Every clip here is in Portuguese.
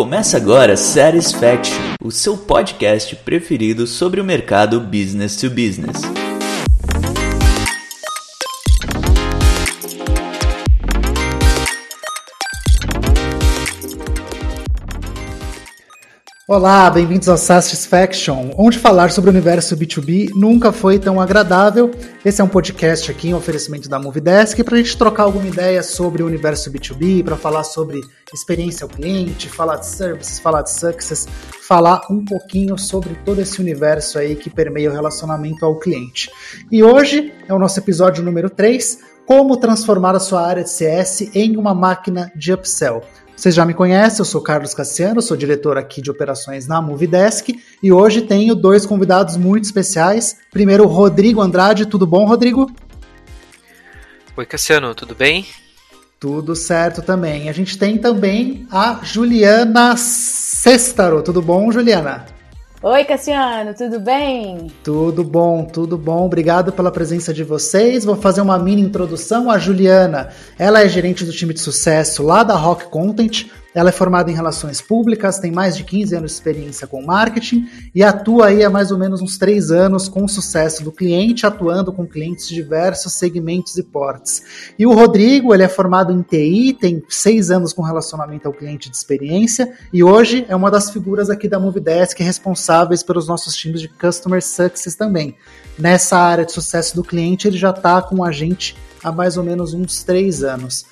Começa agora Satisfaction, o seu podcast preferido sobre o mercado business to business. Olá, bem-vindos ao Satisfaction, onde falar sobre o universo B2B nunca foi tão agradável. Esse é um podcast aqui, um oferecimento da Movidesk, para a gente trocar alguma ideia sobre o universo B2B, para falar sobre experiência ao cliente, falar de services, falar de success, falar um pouquinho sobre todo esse universo aí que permeia o relacionamento ao cliente. E hoje é o nosso episódio número 3, como transformar a sua área de CS em uma máquina de upsell. Vocês já me conhecem, eu sou Carlos Cassiano, sou diretor aqui de operações na Movidesk e hoje tenho dois convidados muito especiais. Primeiro, Rodrigo Andrade. Tudo bom, Rodrigo? Oi, Cassiano, tudo bem? Tudo certo também. A gente tem também a Juliana Sestaro. Tudo bom, Juliana? Oi, Cassiano, tudo bem? Tudo bom, tudo bom. Obrigado pela presença de vocês. Vou fazer uma mini introdução. A Juliana, ela é gerente do time de sucesso lá da Rock Content. Ela é formada em relações públicas, tem mais de 15 anos de experiência com marketing e atua aí há mais ou menos uns 3 anos com o sucesso do cliente, atuando com clientes de diversos segmentos e portes. E o Rodrigo, ele é formado em TI, tem 6 anos com relacionamento ao cliente de experiência e hoje é uma das figuras aqui da Movidesk responsáveis pelos nossos times de Customer Success também. Nessa área de sucesso do cliente, ele já está com a gente há mais ou menos uns 3 anos.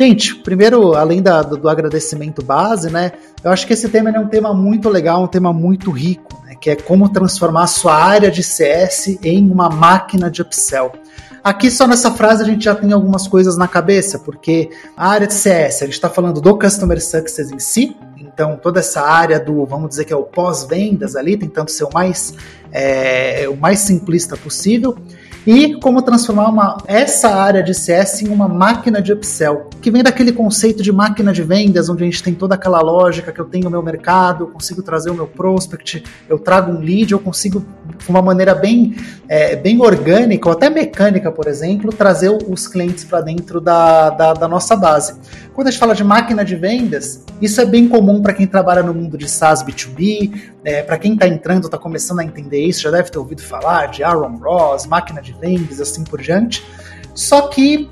Gente, primeiro, além da, do, do, agradecimento base, né? Eu acho que esse tema é um tema muito legal, um tema muito rico, né? Que é como transformar a sua área de CS em uma máquina de upsell. Aqui só nessa frase a gente já tem algumas coisas na cabeça, porque a área de CS, a gente está falando do Customer Success em si, então toda essa área do, vamos dizer que é o pós-vendas ali, tentando ser o mais, é, o mais simplista possível e como transformar uma, essa área de CS em uma máquina de upsell, que vem daquele conceito de máquina de vendas, onde a gente tem toda aquela lógica que eu tenho o meu mercado, eu consigo trazer o meu prospect, eu trago um lead, eu consigo, de uma maneira bem, é, bem orgânica, ou até mecânica, por exemplo, trazer os clientes para dentro da, da, da nossa base. Quando a gente fala de máquina de vendas, isso é bem comum para quem trabalha no mundo de SaaS B2B, é, para quem está entrando, está começando a entender isso, já deve ter ouvido falar de Aaron Ross, máquina de vendas, assim por diante. Só que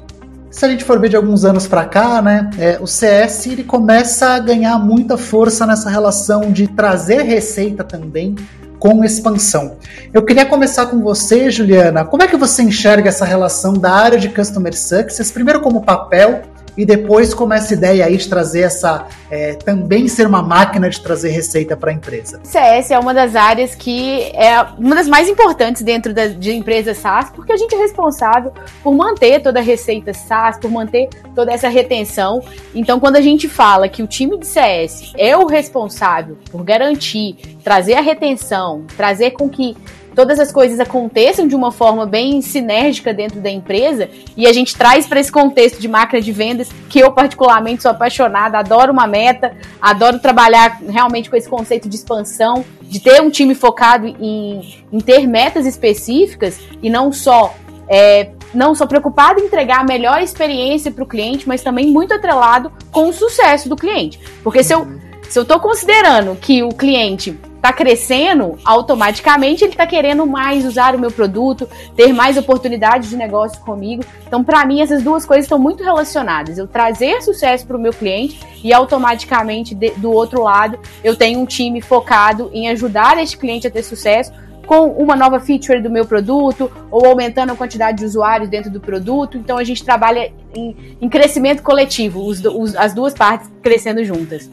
se a gente for ver de alguns anos para cá, né, é, o CS ele começa a ganhar muita força nessa relação de trazer receita também com expansão. Eu queria começar com você, Juliana. Como é que você enxerga essa relação da área de Customer Success, primeiro como papel e depois como essa ideia aí de trazer essa é, também ser uma máquina de trazer receita para a empresa. CS é uma das áreas que é uma das mais importantes dentro da, de empresas SaaS, porque a gente é responsável por manter toda a receita SaaS, por manter toda essa retenção. Então, quando a gente fala que o time de CS é o responsável por garantir, trazer a retenção, trazer com que todas as coisas aconteçam de uma forma bem sinérgica dentro da empresa e a gente traz para esse contexto de máquina de vendas que eu particularmente sou apaixonada, adoro uma meta, adoro trabalhar realmente com esse conceito de expansão, de ter um time focado em, em ter metas específicas e não só é, não só preocupado em entregar a melhor experiência para o cliente, mas também muito atrelado com o sucesso do cliente. Porque se eu, se eu estou considerando que o cliente está crescendo, automaticamente ele está querendo mais usar o meu produto, ter mais oportunidades de negócio comigo. Então, para mim, essas duas coisas estão muito relacionadas. Eu trazer sucesso para o meu cliente e automaticamente de, do outro lado eu tenho um time focado em ajudar este cliente a ter sucesso com uma nova feature do meu produto ou aumentando a quantidade de usuários dentro do produto. Então a gente trabalha em, em crescimento coletivo, os, os, as duas partes crescendo juntas.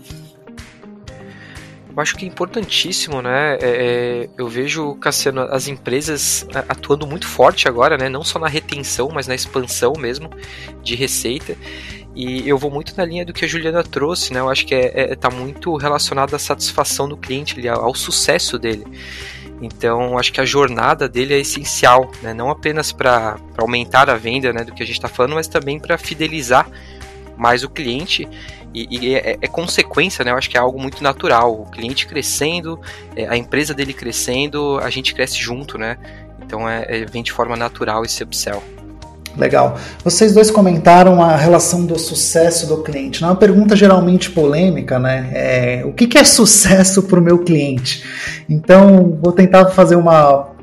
Eu acho que é importantíssimo, né? É, é, eu vejo, Cassiano, as empresas atuando muito forte agora, né? Não só na retenção, mas na expansão mesmo de receita. E eu vou muito na linha do que a Juliana trouxe, né? Eu acho que é, é tá muito relacionado à satisfação do cliente, ao, ao sucesso dele. Então, acho que a jornada dele é essencial, né? não apenas para aumentar a venda né, do que a gente está falando, mas também para fidelizar mais o cliente e, e é, é, consequência, né? Eu acho que é algo muito natural. O cliente crescendo, é, a empresa dele crescendo, a gente cresce junto, né? Então é, é, vem de forma natural esse upsell. Legal. Vocês dois comentaram a relação do sucesso do cliente. É uma pergunta geralmente polêmica, né? É, o que, que é sucesso para o meu cliente? Então, vou tentar fazer uma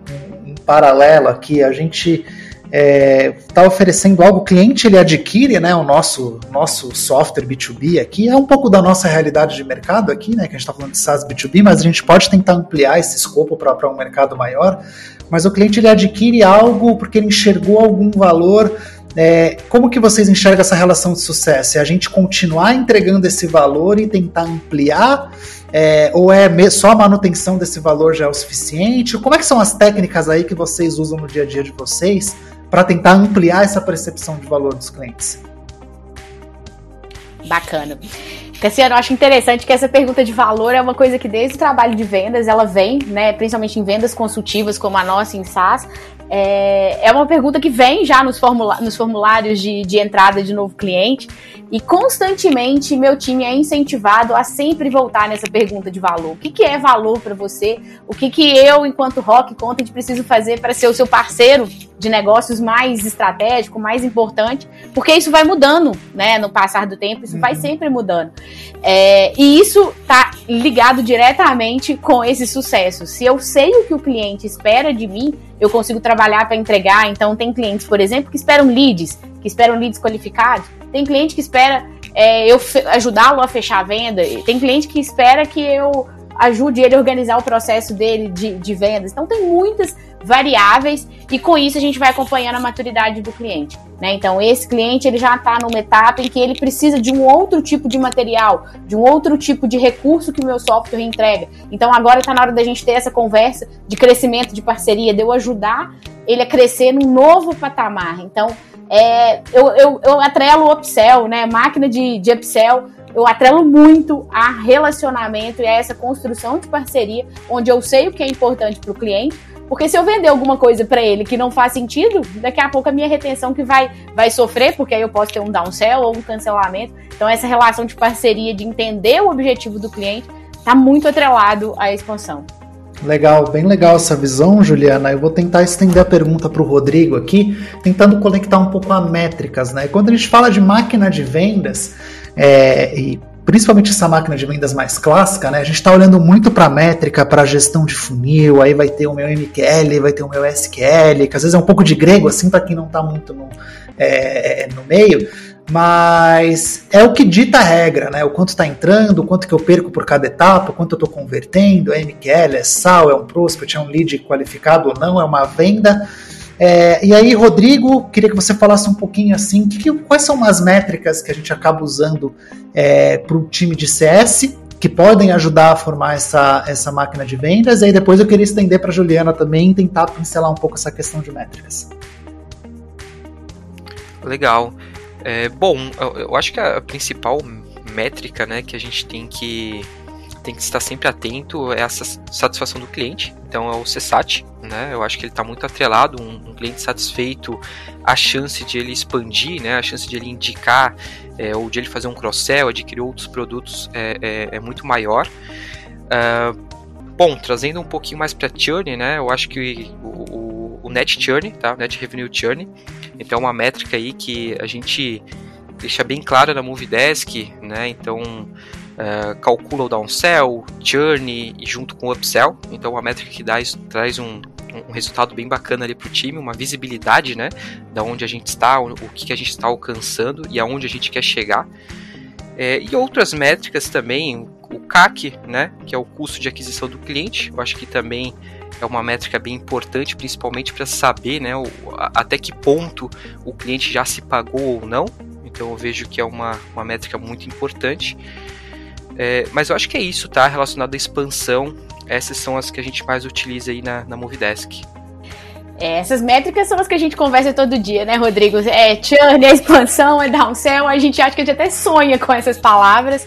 um paralelo aqui. A gente está é, tá oferecendo algo, o cliente ele adquire né, o nosso, nosso software B2B aqui, é um pouco da nossa realidade de mercado aqui, né, que a gente está falando de SaaS B2B, mas a gente pode tentar ampliar esse escopo para um mercado maior, mas o cliente ele adquire algo porque ele enxergou algum valor é, como que vocês enxergam essa relação de sucesso? É a gente continuar entregando esse valor e tentar ampliar? É, ou é só a manutenção desse valor já é o suficiente? Como é que são as técnicas aí que vocês usam no dia a dia de vocês para tentar ampliar essa percepção de valor dos clientes. Bacana. Cassiano, eu acho interessante que essa pergunta de valor é uma coisa que desde o trabalho de vendas ela vem, né, principalmente em vendas consultivas como a nossa em SaaS, é, é uma pergunta que vem já nos, formula nos formulários de, de entrada de novo cliente e constantemente meu time é incentivado a sempre voltar nessa pergunta de valor. O que, que é valor para você? O que, que eu, enquanto Rock Content, preciso fazer para ser o seu parceiro de negócios mais estratégico, mais importante? Porque isso vai mudando, né? No passar do tempo, isso uhum. vai sempre mudando. É, e isso está ligado diretamente com esse sucesso. Se eu sei o que o cliente espera de mim, eu consigo trabalhar para entregar. Então, tem clientes, por exemplo, que esperam leads, que esperam leads qualificados. Tem cliente que espera é, eu ajudá-lo a fechar a venda. Tem cliente que espera que eu ajude ele a organizar o processo dele de, de vendas. Então, tem muitas variáveis e com isso a gente vai acompanhando a maturidade do cliente. Né? Então, esse cliente ele já está numa etapa em que ele precisa de um outro tipo de material, de um outro tipo de recurso que o meu software entrega. Então, agora está na hora da gente ter essa conversa de crescimento, de parceria, de eu ajudar ele a crescer num novo patamar. Então, é, eu, eu, eu atrelo o upsell, né? Máquina de, de upsell eu atrelo muito a relacionamento e a essa construção de parceria, onde eu sei o que é importante para o cliente, porque se eu vender alguma coisa para ele que não faz sentido, daqui a pouco a minha retenção que vai, vai sofrer, porque aí eu posso ter um downsell ou um cancelamento. Então essa relação de parceria, de entender o objetivo do cliente, está muito atrelado à expansão. Legal, bem legal essa visão, Juliana. Eu vou tentar estender a pergunta para o Rodrigo aqui, tentando conectar um pouco a métricas, né? Quando a gente fala de máquina de vendas, é, e principalmente essa máquina de vendas mais clássica, né? A gente está olhando muito para métrica, para gestão de funil, aí vai ter o meu MQL, vai ter o meu SQL, que às vezes é um pouco de grego, assim, para quem não está muito no, é, no meio, mas é o que dita a regra, né? O quanto está entrando, o quanto que eu perco por cada etapa, o quanto eu estou convertendo, é MQL, é SAL, é um prospect, é um lead qualificado ou não, é uma venda. É, e aí, Rodrigo, queria que você falasse um pouquinho assim, que, que, quais são as métricas que a gente acaba usando é, para o time de CS que podem ajudar a formar essa, essa máquina de vendas. E aí depois eu queria estender para Juliana também e tentar pincelar um pouco essa questão de métricas. Legal. É, bom, eu, eu acho que a principal métrica né, que a gente tem que tem que estar sempre atento é essa satisfação do cliente. Então é o CSAT, né? Eu acho que ele está muito atrelado, um, um, cliente satisfeito, a chance de ele expandir, né? A chance de ele indicar é, ou de ele fazer um cross-sell, adquirir outros produtos é, é, é muito maior. Uh, bom, trazendo um pouquinho mais para churn, né? Eu acho que o, o, o, net churn, tá? Net revenue churn, então é uma métrica aí que a gente deixa bem clara na Movidesk, né? Então uh, calcula o downsell, churn e junto com o upsell. Então, a métrica que dá, traz um, um resultado bem bacana ali para o time, uma visibilidade, né, da onde a gente está, o, o que, que a gente está alcançando e aonde a gente quer chegar. É, e outras métricas também, o CAC, né, que é o custo de aquisição do cliente, eu acho que também é uma métrica bem importante, principalmente para saber, né, o, a, até que ponto o cliente já se pagou ou não. Então eu vejo que é uma, uma métrica muito importante. É, mas eu acho que é isso, tá? Relacionado à expansão, essas são as que a gente mais utiliza aí na, na Movidesk. É, essas métricas são as que a gente conversa todo dia, né, Rodrigo? É churn, é expansão, é downsell, a gente acha que a gente até sonha com essas palavras.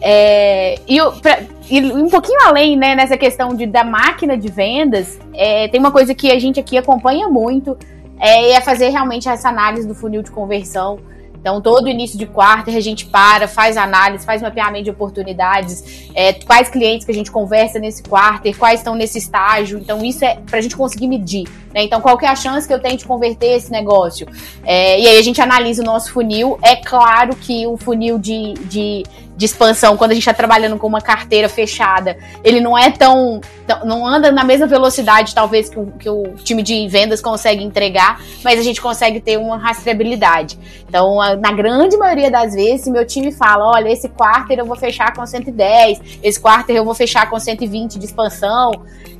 É, e, pra, e, um pouquinho além, né, nessa questão de, da máquina de vendas, é, tem uma coisa que a gente aqui acompanha muito, é, é fazer realmente essa análise do funil de conversão, Então, todo início de quarto a gente para, faz análise, faz mapeamento de oportunidades, é, quais clientes que a gente conversa nesse quarto, quais estão nesse estágio. Então, isso é para a gente conseguir medir. Né? Então, qual é a chance que eu tenho de converter esse negócio? É, e aí a gente analisa o nosso funil. É claro que o funil de, de de expansão, quando a gente está trabalhando com uma carteira fechada, ele não é tão, não anda na mesma velocidade, talvez, que o, que o, time de vendas consegue entregar, mas a gente consegue ter uma rastreabilidade. Então, na grande maioria das vezes, se meu time fala: olha, esse quarter eu vou fechar com 110, esse quarter eu vou fechar com 120 de expansão,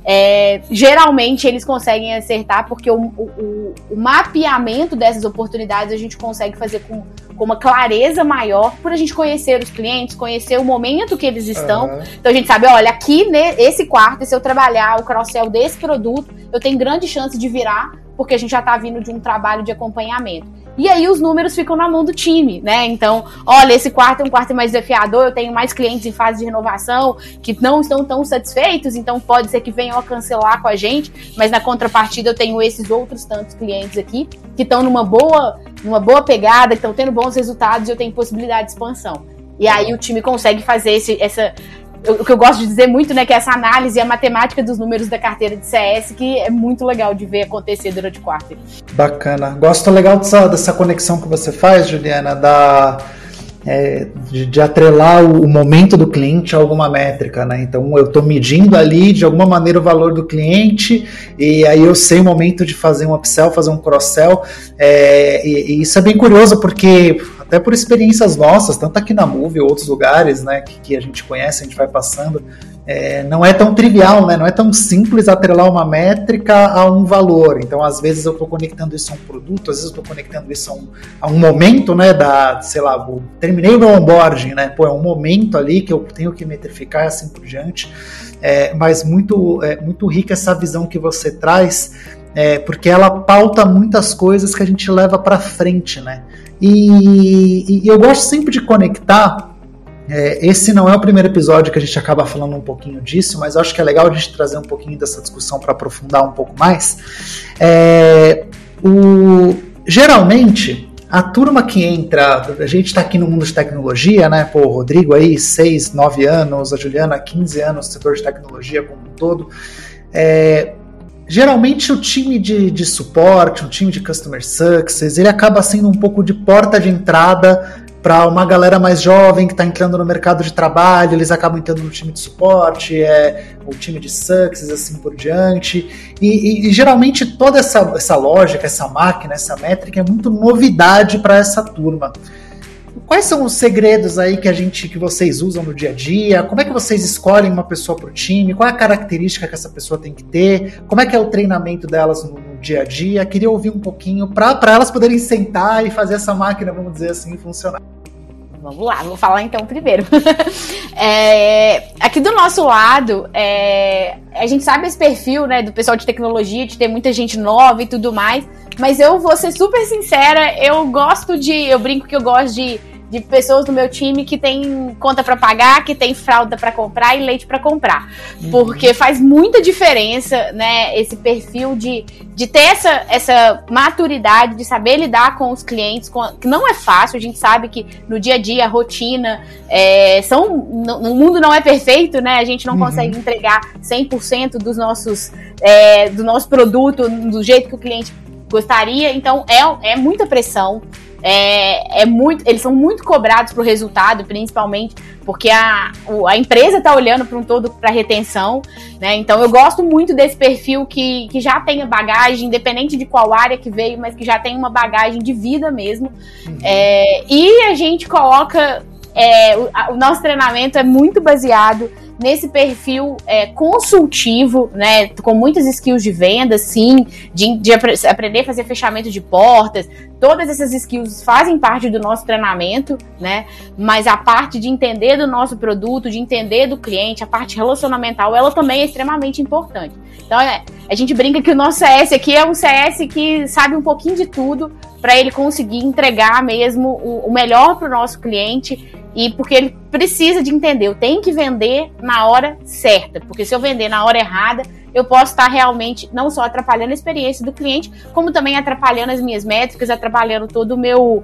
é, geralmente eles conseguem acertar, porque o, o, o mapeamento dessas oportunidades a gente consegue fazer com com uma clareza maior por a gente conhecer os clientes, conhecer o momento que eles estão. Uhum. Então a gente sabe, olha, aqui nesse quarto, se eu trabalhar o cross-sell desse produto, eu tenho grande chance de virar, porque a gente já está vindo de um trabalho de acompanhamento. E aí os números ficam na mão do time, né? Então, olha, esse quarto é um quarto mais desafiador, eu tenho mais clientes em fase de renovação que não estão tão satisfeitos, então pode ser que venham a cancelar com a gente, mas na contrapartida eu tenho esses outros tantos clientes aqui que estão numa boa, numa boa pegada, que estão tendo bons resultados e eu tenho possibilidade de expansão. E aí o time consegue fazer esse, essa, o que eu gosto de dizer muito, né, que é essa análise e a matemática dos números da carteira de CS, que é muito legal de ver acontecer durante o quarto. Bacana. Gosto legal dessa, dessa conexão que você faz, Juliana, da, é, de, de, atrelar o, o, momento do cliente a alguma métrica, né? Então eu estou medindo ali de alguma maneira o valor do cliente e aí eu sei o momento de fazer um upsell, fazer um cross-sell. É, e, e, isso é bem curioso porque até por experiências nossas, tanto aqui na Move ou outros lugares, né, que, que, a gente conhece, a gente vai passando, é, não é tão trivial, né, não é tão simples atrelar uma métrica a um valor. Então, às vezes eu estou conectando isso a um produto, às vezes eu estou conectando isso a um, a um momento, né, da, sei lá, vou, terminei meu onboarding, né, pô, é um momento ali que eu tenho que metrificar assim por diante. É, mas muito, é, muito rica essa visão que você traz, é, porque ela pauta muitas coisas que a gente leva para frente, né? E, e, eu gosto sempre de conectar. É, esse não é o primeiro episódio que a gente acaba falando um pouquinho disso, mas acho que é legal a gente trazer um pouquinho dessa discussão para aprofundar um pouco mais. É, o, geralmente, a turma que entra, a gente está aqui no mundo de tecnologia, né? Pô, o Rodrigo aí, 6, 9 anos, a Juliana, 15 anos no setor de tecnologia como um todo. É, Geralmente o time de, de suporte, o time de customer success, ele acaba sendo um pouco de porta de entrada para uma galera mais jovem que está entrando no mercado de trabalho, eles acabam entrando no time de suporte, é, o time de success, assim por diante. E, e, e geralmente toda essa, essa lógica, essa máquina, essa métrica é muito novidade para essa turma. Quais são os segredos aí que a gente que vocês usam no dia a dia? Como é que vocês escolhem uma pessoa para o time? Qual é a característica que essa pessoa tem que ter? Como é que é o treinamento delas no, no dia a dia? Queria ouvir um pouquinho para elas poderem sentar e fazer essa máquina, vamos dizer assim, funcionar. Vamos lá, vou falar então primeiro. é, aqui do nosso lado, é, a gente sabe esse perfil né, do pessoal de tecnologia, de ter muita gente nova e tudo mais, mas eu vou ser super sincera, eu gosto de. Eu brinco que eu gosto de de pessoas do meu time que tem conta para pagar, que tem fralda para comprar e leite para comprar. Uhum. Porque faz muita diferença, né, esse perfil de, de ter essa, essa maturidade, de saber lidar com os clientes, com, que não é fácil, a gente sabe que no dia a dia, a rotina, é, são, no, no, mundo não é perfeito, né, a gente não uhum. consegue entregar 100% dos nossos, é, do nosso produto do jeito que o cliente gostaria, então é, é muita pressão, é, é muito, eles são muito cobrados pro resultado, principalmente porque a, a empresa está olhando para um todo para retenção, né? Então eu gosto muito desse perfil que, que já tem a bagagem, independente de qual área que veio, mas que já tem uma bagagem de vida mesmo. Uhum. É, e a gente coloca é, o, o nosso treinamento é muito baseado nesse perfil é, consultivo, né, com muitas skills de venda, sim, de, de aprender a fazer fechamento de portas, todas essas skills fazem parte do nosso treinamento, né, mas a parte de entender do nosso produto, de entender do cliente, a parte relacionamental, ela também é extremamente importante. Então, é, a gente brinca que o nosso CS aqui é um CS que sabe um pouquinho de tudo para ele conseguir entregar mesmo o, o melhor para o nosso cliente e porque ele precisa de entender, eu tenho que vender na hora certa, porque se eu vender na hora errada, eu posso estar realmente não só atrapalhando a experiência do cliente, como também atrapalhando as minhas métricas, atrapalhando todo o meu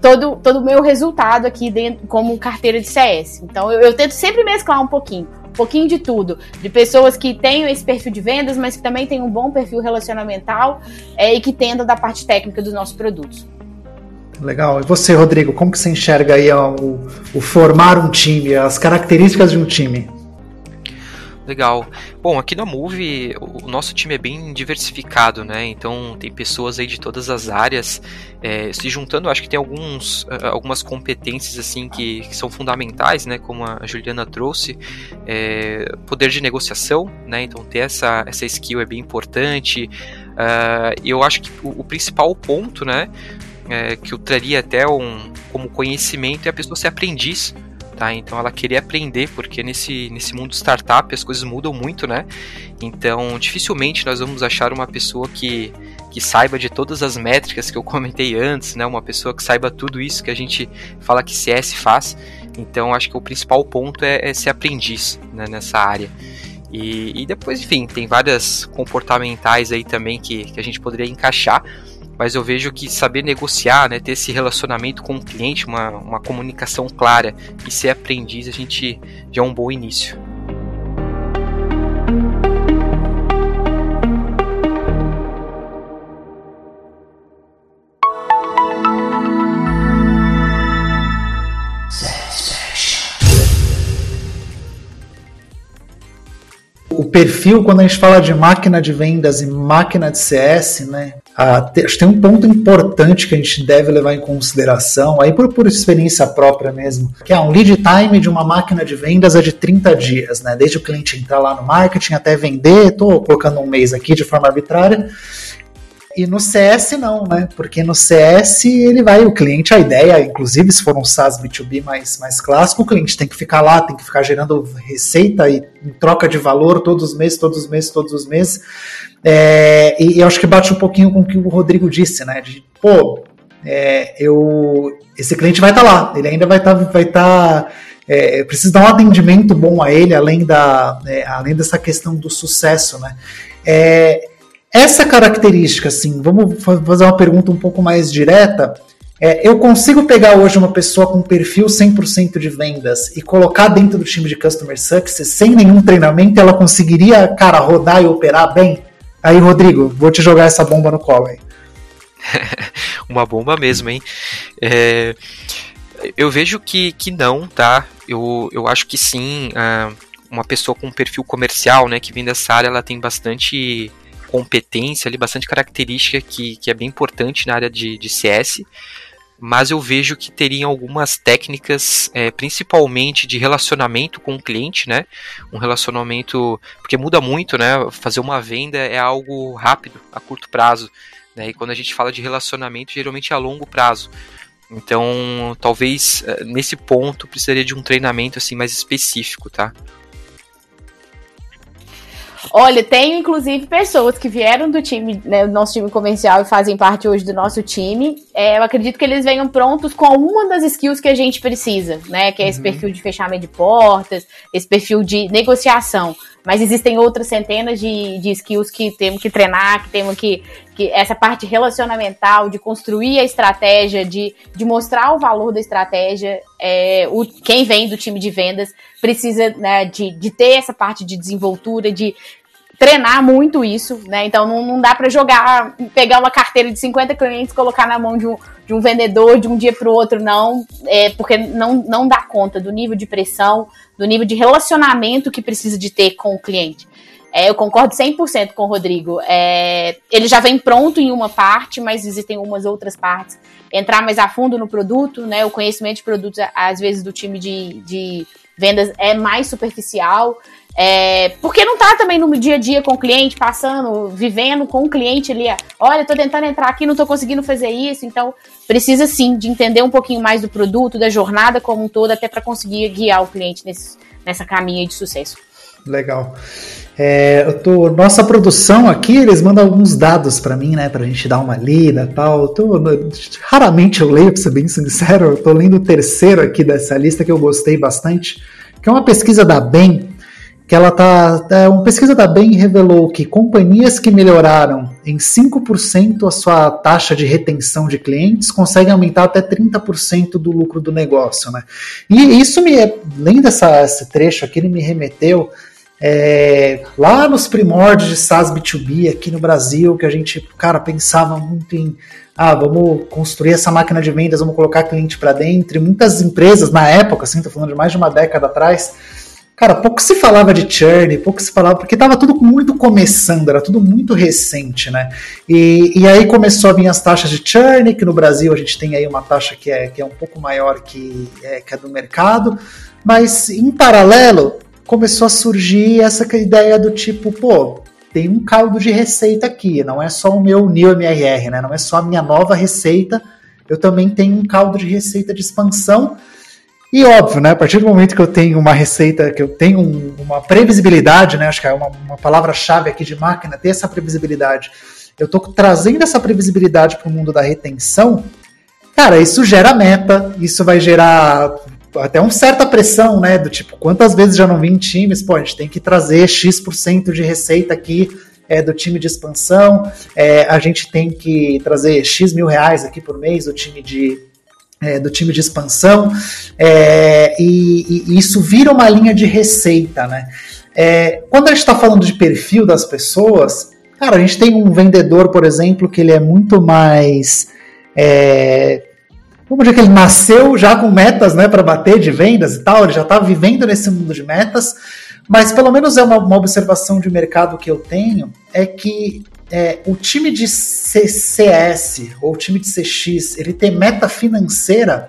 todo todo o meu resultado aqui dentro como carteira de CS. Então eu, eu tento sempre mesclar um pouquinho um pouquinho de tudo. De pessoas que tenham esse perfil de vendas, mas que também têm um bom perfil relacionamental é, e que entendam da parte técnica dos nossos produtos. Legal. E você, Rodrigo, como que você enxerga aí o, o formar um time, as características de um time? Legal. Bom, aqui na Move o nosso time é bem diversificado, né? Então tem pessoas aí de todas as áreas é, se juntando. Acho que tem alguns, algumas competências assim que, que são fundamentais, né? Como a Juliana trouxe, é, poder de negociação, né? Então ter essa, essa skill é bem importante. Uh, eu acho que o, o principal ponto, né? É, que eu traria até um, como conhecimento é a pessoa ser aprendiz tá? Então ela queria aprender, porque nesse, nesse mundo startup as coisas mudam muito, né? Então dificilmente nós vamos achar uma pessoa que, que saiba de todas as métricas que eu comentei antes, né? Uma pessoa que saiba tudo isso que a gente fala que CS faz. Então acho que o principal ponto é, é ser aprendiz né, nessa área. E, e depois, enfim, tem várias comportamentais aí também que, que a gente poderia encaixar mas eu vejo que saber negociar, né, ter esse relacionamento com o cliente, uma, uma comunicação clara e ser aprendiz, a gente já é um bom início. o perfil, quando a gente fala de máquina de vendas e máquina de CS, né? Ah, tem um ponto importante que a gente deve levar em consideração, aí por, por experiência própria mesmo, que é um lead time de uma máquina de vendas é de 30 dias, né? Desde o cliente entrar lá no marketing até vender, estou colocando um mês aqui de forma arbitrária, e no CS não, né? Porque no CS ele vai, o cliente, a ideia, inclusive se for um SaaS B2B mais, mais clássico, o cliente tem que ficar lá, tem que ficar gerando receita e troca de valor todos os meses, todos os meses, todos os meses. É, e eu acho que bate um pouquinho com o que o Rodrigo disse, né? De, pô, é, eu, esse cliente vai estar tá lá, ele ainda vai estar. Tá, vai tá, é, preciso dar um atendimento bom a ele, além, da, é, além dessa questão do sucesso, né? É, essa característica, assim, vamos fazer uma pergunta um pouco mais direta. É, eu consigo pegar hoje uma pessoa com perfil 100% de vendas e colocar dentro do time de Customer Success sem nenhum treinamento, ela conseguiria, cara, rodar e operar bem? Aí, Rodrigo, vou te jogar essa bomba no colo aí. uma bomba mesmo, hein? É, eu vejo que, que não, tá? Eu, eu acho que sim. Uh, uma pessoa com perfil comercial, né, que vem dessa área, ela tem bastante competência ali, bastante característica que, que é bem importante na área de, de CS, mas eu vejo que teriam algumas técnicas, é, principalmente de relacionamento com o cliente, né? Um relacionamento, porque muda muito, né? Fazer uma venda é algo rápido, a curto prazo, né? E quando a gente fala de relacionamento, geralmente é a longo prazo. Então, talvez é, nesse ponto precisaria de um treinamento assim mais específico, tá? Olha, tenho inclusive pessoas que vieram do time, né, do nosso time comercial e fazem parte hoje do nosso time. É, eu acredito que eles venham prontos com uma das skills que a gente precisa, né? Que é esse uhum. perfil de fechamento de portas, esse perfil de negociação. Mas existem outras centenas de, de skills que temos que treinar, que temos que, que. Essa parte relacionamental, de construir a estratégia, de, de mostrar o valor da estratégia. É, o, quem vem do time de vendas precisa né, de, de ter essa parte de desenvoltura, de treinar muito isso, né? Então não, não dá para jogar, pegar uma carteira de 50 clientes, colocar na mão de um, de um vendedor de um dia para o outro, não, é, porque não, não dá conta do nível de pressão, do nível de relacionamento que precisa de ter com o cliente. É, eu concordo 100% com o Rodrigo. É, ele já vem pronto em uma parte, mas existem umas outras partes. Entrar mais a fundo no produto, né? O conhecimento de produtos, às vezes, do time de, de vendas é mais superficial. É, porque não tá também no dia a dia com o cliente, passando, vivendo com o cliente ali. Olha, tô tentando entrar aqui, não tô conseguindo fazer isso. Então, precisa sim de entender um pouquinho mais do produto, da jornada como um todo, até para conseguir guiar o cliente nesse, nessa caminha de sucesso. Legal. É, eu tô, nossa produção aqui, eles mandam alguns dados para mim, né, pra gente dar uma lida tal. Tô, raramente eu leio, pra ser bem sincero, eu tô lendo o terceiro aqui dessa lista que eu gostei bastante, que é uma pesquisa da BEM, que ela tá. É, uma pesquisa da Bain revelou que companhias que melhoraram em 5% a sua taxa de retenção de clientes conseguem aumentar até 30% do lucro do negócio, né? E isso me, além dessa, esse trecho aqui, ele me remeteu é, lá nos primórdios de SaaS B2B aqui no Brasil, que a gente, cara, pensava muito em ah, vamos construir essa máquina de vendas, vamos colocar cliente para dentro. E muitas empresas, na época, assim, tô falando de mais de uma década atrás, Cara, pouco se falava de churn, pouco se falava, porque estava tudo muito começando, era tudo muito recente, né? E, e aí começou a vir as taxas de churn, que no Brasil a gente tem aí uma taxa que é, que é um pouco maior que, é, que é do mercado, mas em paralelo começou a surgir essa ideia do tipo, pô, tem um caldo de receita aqui, não é só o meu New MRR, né? Não é só a minha nova receita, eu também tenho um caldo de receita de expansão e óbvio, né? A partir do momento que eu tenho uma receita, que eu tenho um, uma previsibilidade, né? Acho que é uma, uma palavra-chave aqui de máquina, ter essa previsibilidade. Eu estou trazendo essa previsibilidade para o mundo da retenção. Cara, isso gera meta, isso vai gerar até uma certa pressão, né? Do tipo, quantas vezes já não vi em times, pô, a gente tem que trazer X% de receita aqui é, do time de expansão, é, a gente tem que trazer X mil reais aqui por mês do time de é, do time de expansão, é, e, e, isso vira uma linha de receita, né? É, quando a gente está falando de perfil das pessoas, cara, a gente tem um vendedor, por exemplo, que ele é muito mais. É, vamos dizer que ele nasceu já com metas né, para bater de vendas e tal, ele já está vivendo nesse mundo de metas, mas pelo menos é uma, uma observação de mercado que eu tenho, é que é, o time de CCS ou o time de CX ele ter meta financeira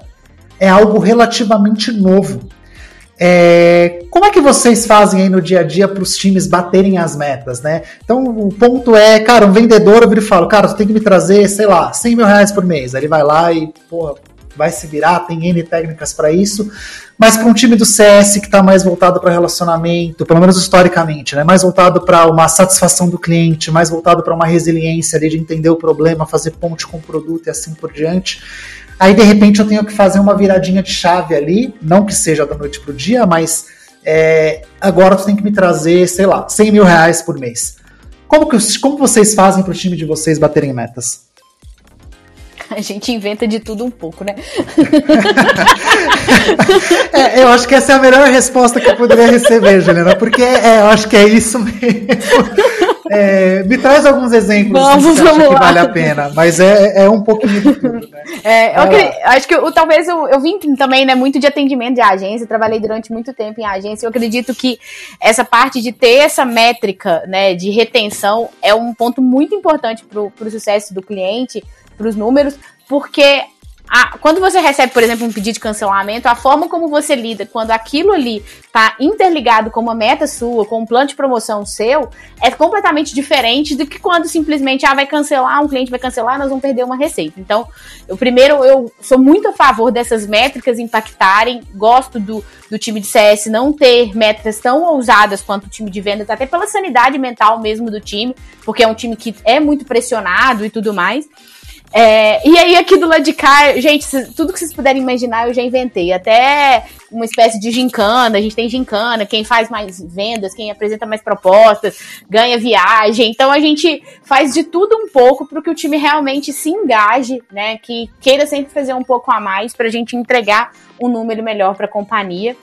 é algo relativamente novo. É, como é que vocês fazem aí no dia a dia para os times baterem as metas, né? Então o ponto é, cara, um vendedor eu e falo, cara, você tem que me trazer, sei lá, 100 mil reais por mês. Aí ele vai lá e, porra, vai se virar, tem N técnicas para isso. Mas para um time do CS que está mais voltado para relacionamento, pelo menos historicamente, né, mais voltado para uma satisfação do cliente, mais voltado para uma resiliência ali de entender o problema, fazer ponte com o produto e assim por diante. Aí de repente eu tenho que fazer uma viradinha de chave ali, não que seja da noite para o dia, mas é, agora tu tem que me trazer, sei lá, 100 mil reais por mês. Como, que, como vocês fazem para o time de vocês baterem metas? A gente inventa de tudo um pouco, né? é, eu acho que essa é a melhor resposta que eu poderia receber, Juliana, porque é, eu acho que é isso mesmo. É, me traz alguns exemplos vamos, acha que vale a pena, mas é, é um pouquinho de tudo, né? É, eu acho que eu, talvez eu, eu vim também né, muito de atendimento de agência, trabalhei durante muito tempo em agência. Eu acredito que essa parte de ter essa métrica né, de retenção é um ponto muito importante para o sucesso do cliente para os números, porque a, quando você recebe, por exemplo, um pedido de cancelamento, a forma como você lida quando aquilo ali está interligado com uma meta sua, com um plano de promoção seu, é completamente diferente do que quando simplesmente ah, vai cancelar, um cliente vai cancelar, nós vamos perder uma receita. Então, eu primeiro eu sou muito a favor dessas métricas impactarem, gosto do, do time de CS não ter métricas tão ousadas quanto o time de vendas, até pela sanidade mental mesmo do time, porque é um time que é muito pressionado e tudo mais. É, e aí, aqui do lado de cá, gente, tudo que vocês puderem imaginar, eu já inventei. Até uma espécie de gincana, a gente tem gincana, quem faz mais vendas, quem apresenta mais propostas, ganha viagem. Então a gente faz de tudo um pouco para que o time realmente se engaje, né? Que queira sempre fazer um pouco a mais para a gente entregar um número melhor para a companhia.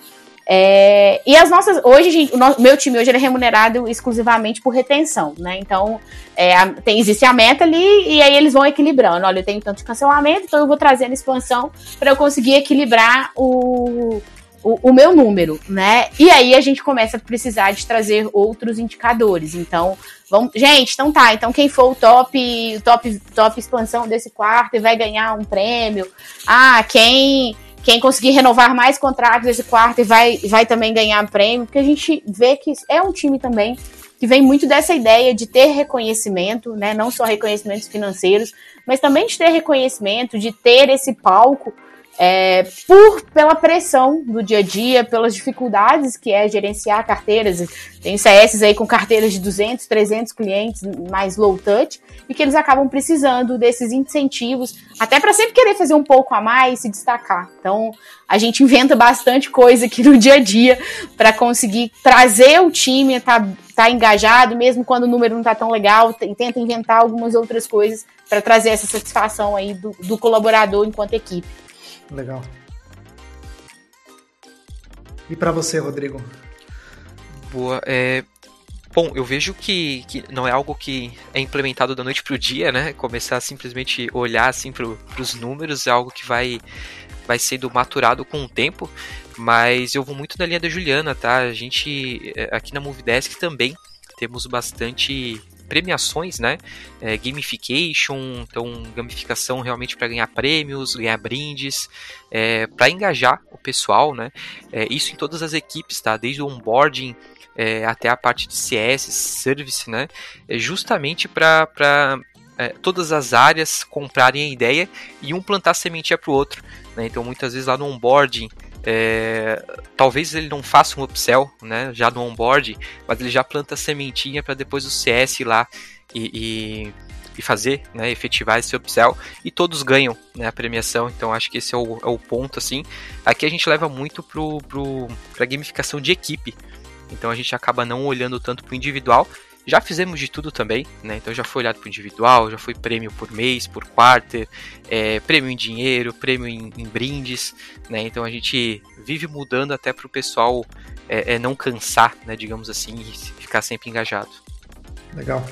É, e as nossas. Hoje, gente, o meu time hoje é remunerado exclusivamente por retenção, né? Então, é, tem, existe a meta ali e aí eles vão equilibrando. Olha, eu tenho tanto de cancelamento, então eu vou trazer a expansão para eu conseguir equilibrar o, o, o, meu número, né? E aí a gente começa a precisar de trazer outros indicadores. Então, vamos, gente, então tá. Então quem for o top, top, top expansão desse quarto vai ganhar um prêmio. Ah, quem quem conseguir renovar mais contratos esse quarto vai, vai também ganhar prêmio, porque a gente vê que é um time também que vem muito dessa ideia de ter reconhecimento, né? Não só reconhecimentos financeiros, mas também de ter reconhecimento, de ter esse palco é, por pela pressão do dia a dia, pelas dificuldades que é gerenciar carteiras. Tem CS aí com carteiras de 200, 300 clientes mais low touch e que eles acabam precisando desses incentivos, até para sempre querer fazer um pouco a mais, se destacar. Então, a gente inventa bastante coisa aqui no dia a dia para conseguir trazer o time tá, tá engajado, mesmo quando o número não tá tão legal, e tenta inventar algumas outras coisas para trazer essa satisfação aí do, do colaborador enquanto equipe. Legal. E para você, Rodrigo? Boa. É, bom, eu vejo que, que não é algo que é implementado da noite para o dia, né? Começar simplesmente olhar assim para os números é algo que vai, vai sendo maturado com o tempo. Mas eu vou muito na linha da Juliana, tá? A gente é, aqui na Movidesk também temos bastante premiações, né? É, gamification, então gamificação realmente para ganhar prêmios, ganhar brindes, é, para engajar o pessoal, né? É, isso em todas as equipes, tá? Desde o onboarding é, até a parte de CS, service, né? É justamente para é, todas as áreas comprarem a ideia e um plantar sementinha para o outro. Né? Então muitas vezes lá no onboarding é, talvez ele não faça um upsell, né, já no onboard, mas ele já planta sementinha para depois o CS ir lá e, e, e, fazer, né, efetivar esse upsell e todos ganham né, a premiação. Então acho que esse é o, é o ponto assim. Aqui a gente leva muito pro, pro, gamificação de equipe. Então a gente acaba não olhando tanto pro individual já fizemos de tudo também, né? Então já foi olhado para individual, já foi prêmio por mês, por quarter, é, prêmio em dinheiro, prêmio em, em, brindes, né? Então a gente vive mudando até para o pessoal é, é, não cansar, né? Digamos assim, e ficar sempre engajado. Legal.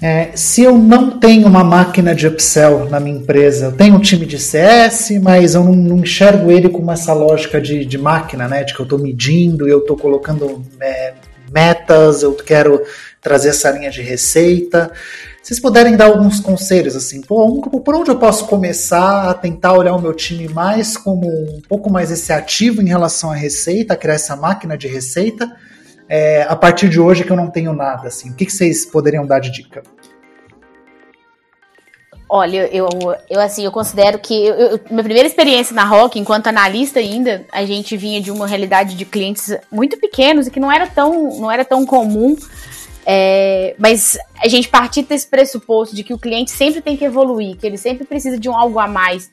É, se eu não tenho uma máquina de upsell na minha empresa, eu tenho um time de CS, mas eu não, não enxergo ele com essa lógica de, de máquina, né? De que eu estou medindo, eu estou colocando é, metas, eu quero trazer essa linha de receita. Se vocês puderem dar alguns conselhos, assim, por onde eu posso começar a tentar olhar o meu time mais como um pouco mais esse ativo em relação à receita, criar essa máquina de receita, é, a partir de hoje que eu não tenho nada, assim, o que, que vocês poderiam dar de dica? Olha, eu, eu assim, eu considero que eu, eu, minha primeira experiência na Rock, enquanto analista ainda, a gente vinha de uma realidade de clientes muito pequenos e que não era tão, não era tão comum. É, mas a gente partir desse pressuposto de que o cliente sempre tem que evoluir, que ele sempre precisa de um algo a mais.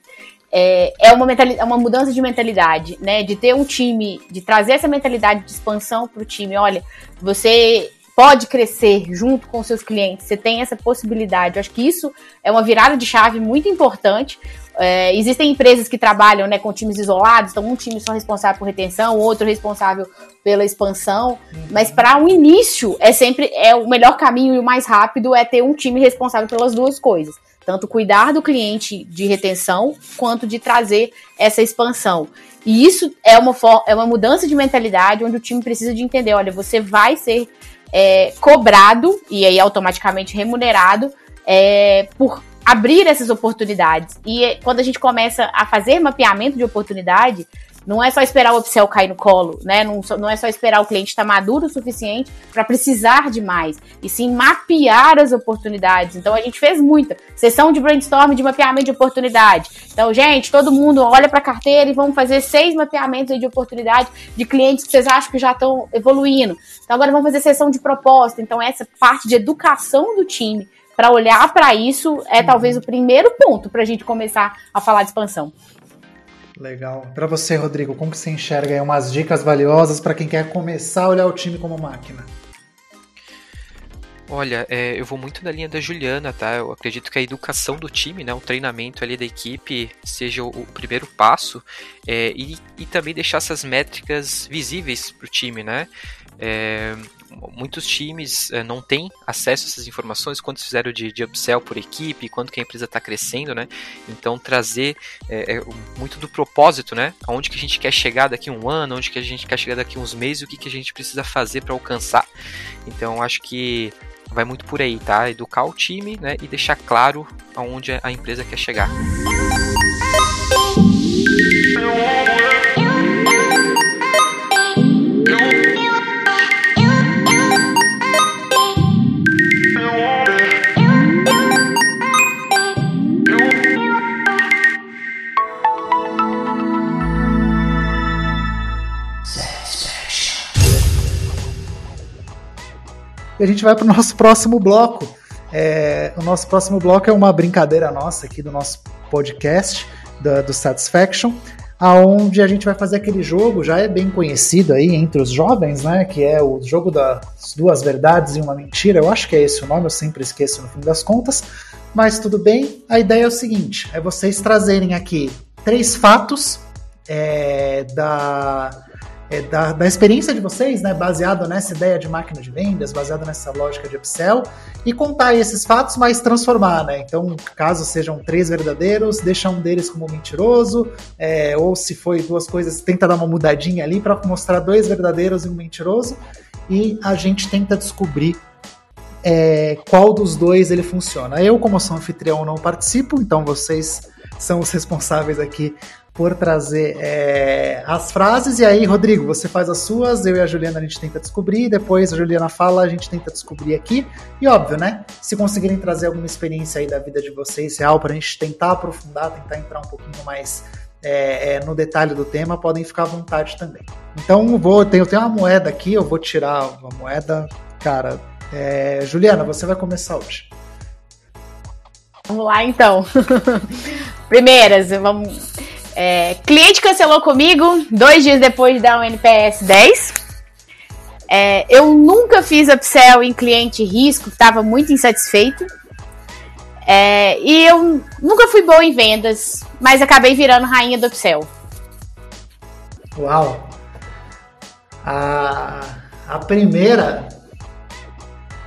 É, é uma, é uma mudança de mentalidade, né? De ter um time, de trazer essa mentalidade de expansão para o time. Olha, você pode crescer junto com seus clientes, você tem essa possibilidade. Eu acho que isso é uma virada de chave muito importante. É, existem empresas que trabalham né, com times isolados, então um time só responsável por retenção, outro responsável pela expansão. Uhum. Mas para um início é sempre é o melhor caminho e o mais rápido é ter um time responsável pelas duas coisas. Tanto cuidar do cliente de retenção quanto de trazer essa expansão. E isso é uma, é uma mudança de mentalidade onde o time precisa de entender: olha, você vai ser é, cobrado e aí automaticamente remunerado é, por abrir essas oportunidades. E é, quando a gente começa a fazer mapeamento de oportunidade, não é só esperar o upsell cair no colo, né? Não, não é só esperar o cliente estar maduro o suficiente para precisar de mais, e sim mapear as oportunidades. Então a gente fez muita sessão de brainstorm de mapeamento de oportunidade. Então, gente, todo mundo olha para a carteira e vamos fazer seis mapeamentos de oportunidade de clientes que vocês acham que já estão evoluindo. Então agora vamos fazer sessão de proposta. Então essa parte de educação do time para olhar para isso é talvez o primeiro ponto para a gente começar a falar de expansão. Legal. Para você, Rodrigo, como que você enxerga aí umas dicas valiosas para quem quer começar a olhar o time como máquina? Olha, é, eu vou muito na linha da Juliana, tá? Eu acredito que a educação do time, né, o treinamento ali da equipe seja o, o primeiro passo é, e, e também deixar essas métricas visíveis para o time, né? É, muitos times é, não têm acesso a essas informações, quantos fizeram de, de upsell por equipe, quanto que a empresa está crescendo, né? Então trazer é, é, muito do propósito, né? Aonde que a gente quer chegar daqui a um ano, onde que a gente quer chegar daqui a uns meses, o que, que a gente precisa fazer para alcançar. Então acho que vai muito por aí, tá? Educar o time, né? E deixar claro aonde a empresa quer chegar. E a gente vai para o nosso próximo bloco. É, o nosso próximo bloco é uma brincadeira nossa aqui do nosso podcast, do, Satisfaction, aonde a gente vai fazer aquele jogo, já é bem conhecido aí entre os jovens, né? Que é o jogo das duas verdades e uma mentira. Eu acho que é esse o nome, eu sempre esqueço no fim das contas. Mas tudo bem. A ideia é o seguinte: é vocês trazerem aqui três fatos é, da, é, da, da, experiência de vocês, né, baseado nessa ideia de máquina de vendas, baseado nessa lógica de Excel, e contar esses fatos, mas transformar, né? Então, caso sejam três verdadeiros, deixa um deles como mentiroso, é, ou se foi duas coisas, tenta dar uma mudadinha ali para mostrar dois verdadeiros e um mentiroso, e a gente tenta descobrir é, qual dos dois ele funciona. Eu, como sou anfitrião, não participo, então vocês são os responsáveis aqui por trazer é, as frases. E aí, Rodrigo, você faz as suas, eu e a Juliana a gente tenta descobrir, depois a Juliana fala, a gente tenta descobrir aqui. E óbvio, né? Se conseguirem trazer alguma experiência aí da vida de vocês real para a gente tentar aprofundar, tentar entrar um pouquinho mais é, é, no detalhe do tema, podem ficar à vontade também. Então, vou, tenho, tenho uma moeda aqui, eu vou tirar uma moeda. Cara, Juliana, você vai começar hoje. Vamos lá então. Primeiras, vamos. É, cliente cancelou comigo dois dias depois de dar um NPS 10. É, eu nunca fiz upsell em cliente risco, estava muito insatisfeito. É, e eu nunca fui boa em vendas, mas acabei virando rainha do upsell. Uau! A, a primeira,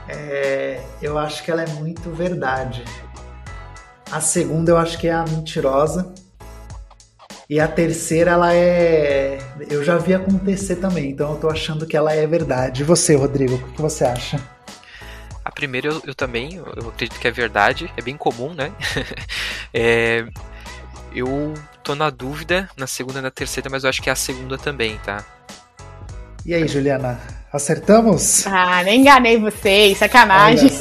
é, eu acho que ela é muito verdade. A segunda, eu acho que é a mentirosa. E a terceira, ela é. Eu já vi acontecer também, então eu tô achando que ela é verdade. E você, Rodrigo, o que você acha? A primeira eu, eu também, eu acredito que é verdade, é bem comum, né? é, eu tô na dúvida na segunda e na terceira, mas eu acho que é a segunda também, tá? E aí, Juliana, acertamos? Ah, nem enganei vocês, sacanagem.